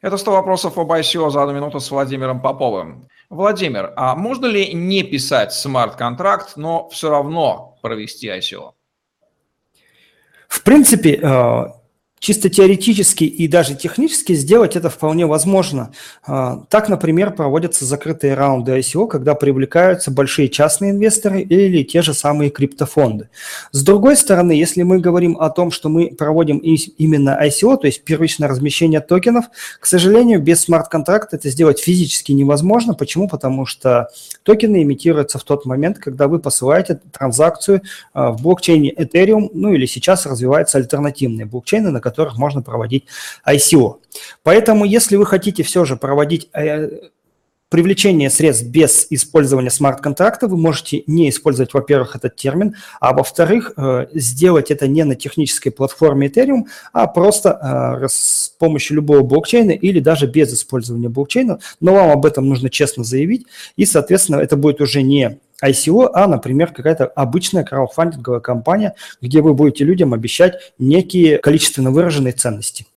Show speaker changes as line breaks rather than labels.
Это 100 вопросов об ICO за одну минуту с Владимиром Поповым. Владимир, а можно ли не писать смарт-контракт, но все равно провести ICO?
В принципе, э, чисто теоретически и даже технически сделать это вполне возможно. А, так, например, проводятся закрытые раунды ICO, когда привлекаются большие частные инвесторы или те же самые криптофонды. С другой стороны, если мы говорим о том, что мы проводим именно ICO, то есть первичное размещение токенов, к сожалению, без смарт-контракта это сделать физически невозможно. Почему? Потому что токены имитируются в тот момент, когда вы посылаете транзакцию а, в блокчейне Ethereum, ну или сейчас развиваются альтернативные блокчейны, на которых можно проводить ICO. Поэтому, если вы хотите все же проводить э, привлечение средств без использования смарт-контракта, вы можете не использовать, во-первых, этот термин, а во-вторых, э, сделать это не на технической платформе Ethereum, а просто э, с помощью любого блокчейна или даже без использования блокчейна. Но вам об этом нужно честно заявить, и, соответственно, это будет уже не ICO, а, например, какая-то обычная краудфандинговая компания, где вы будете людям обещать некие количественно выраженные ценности.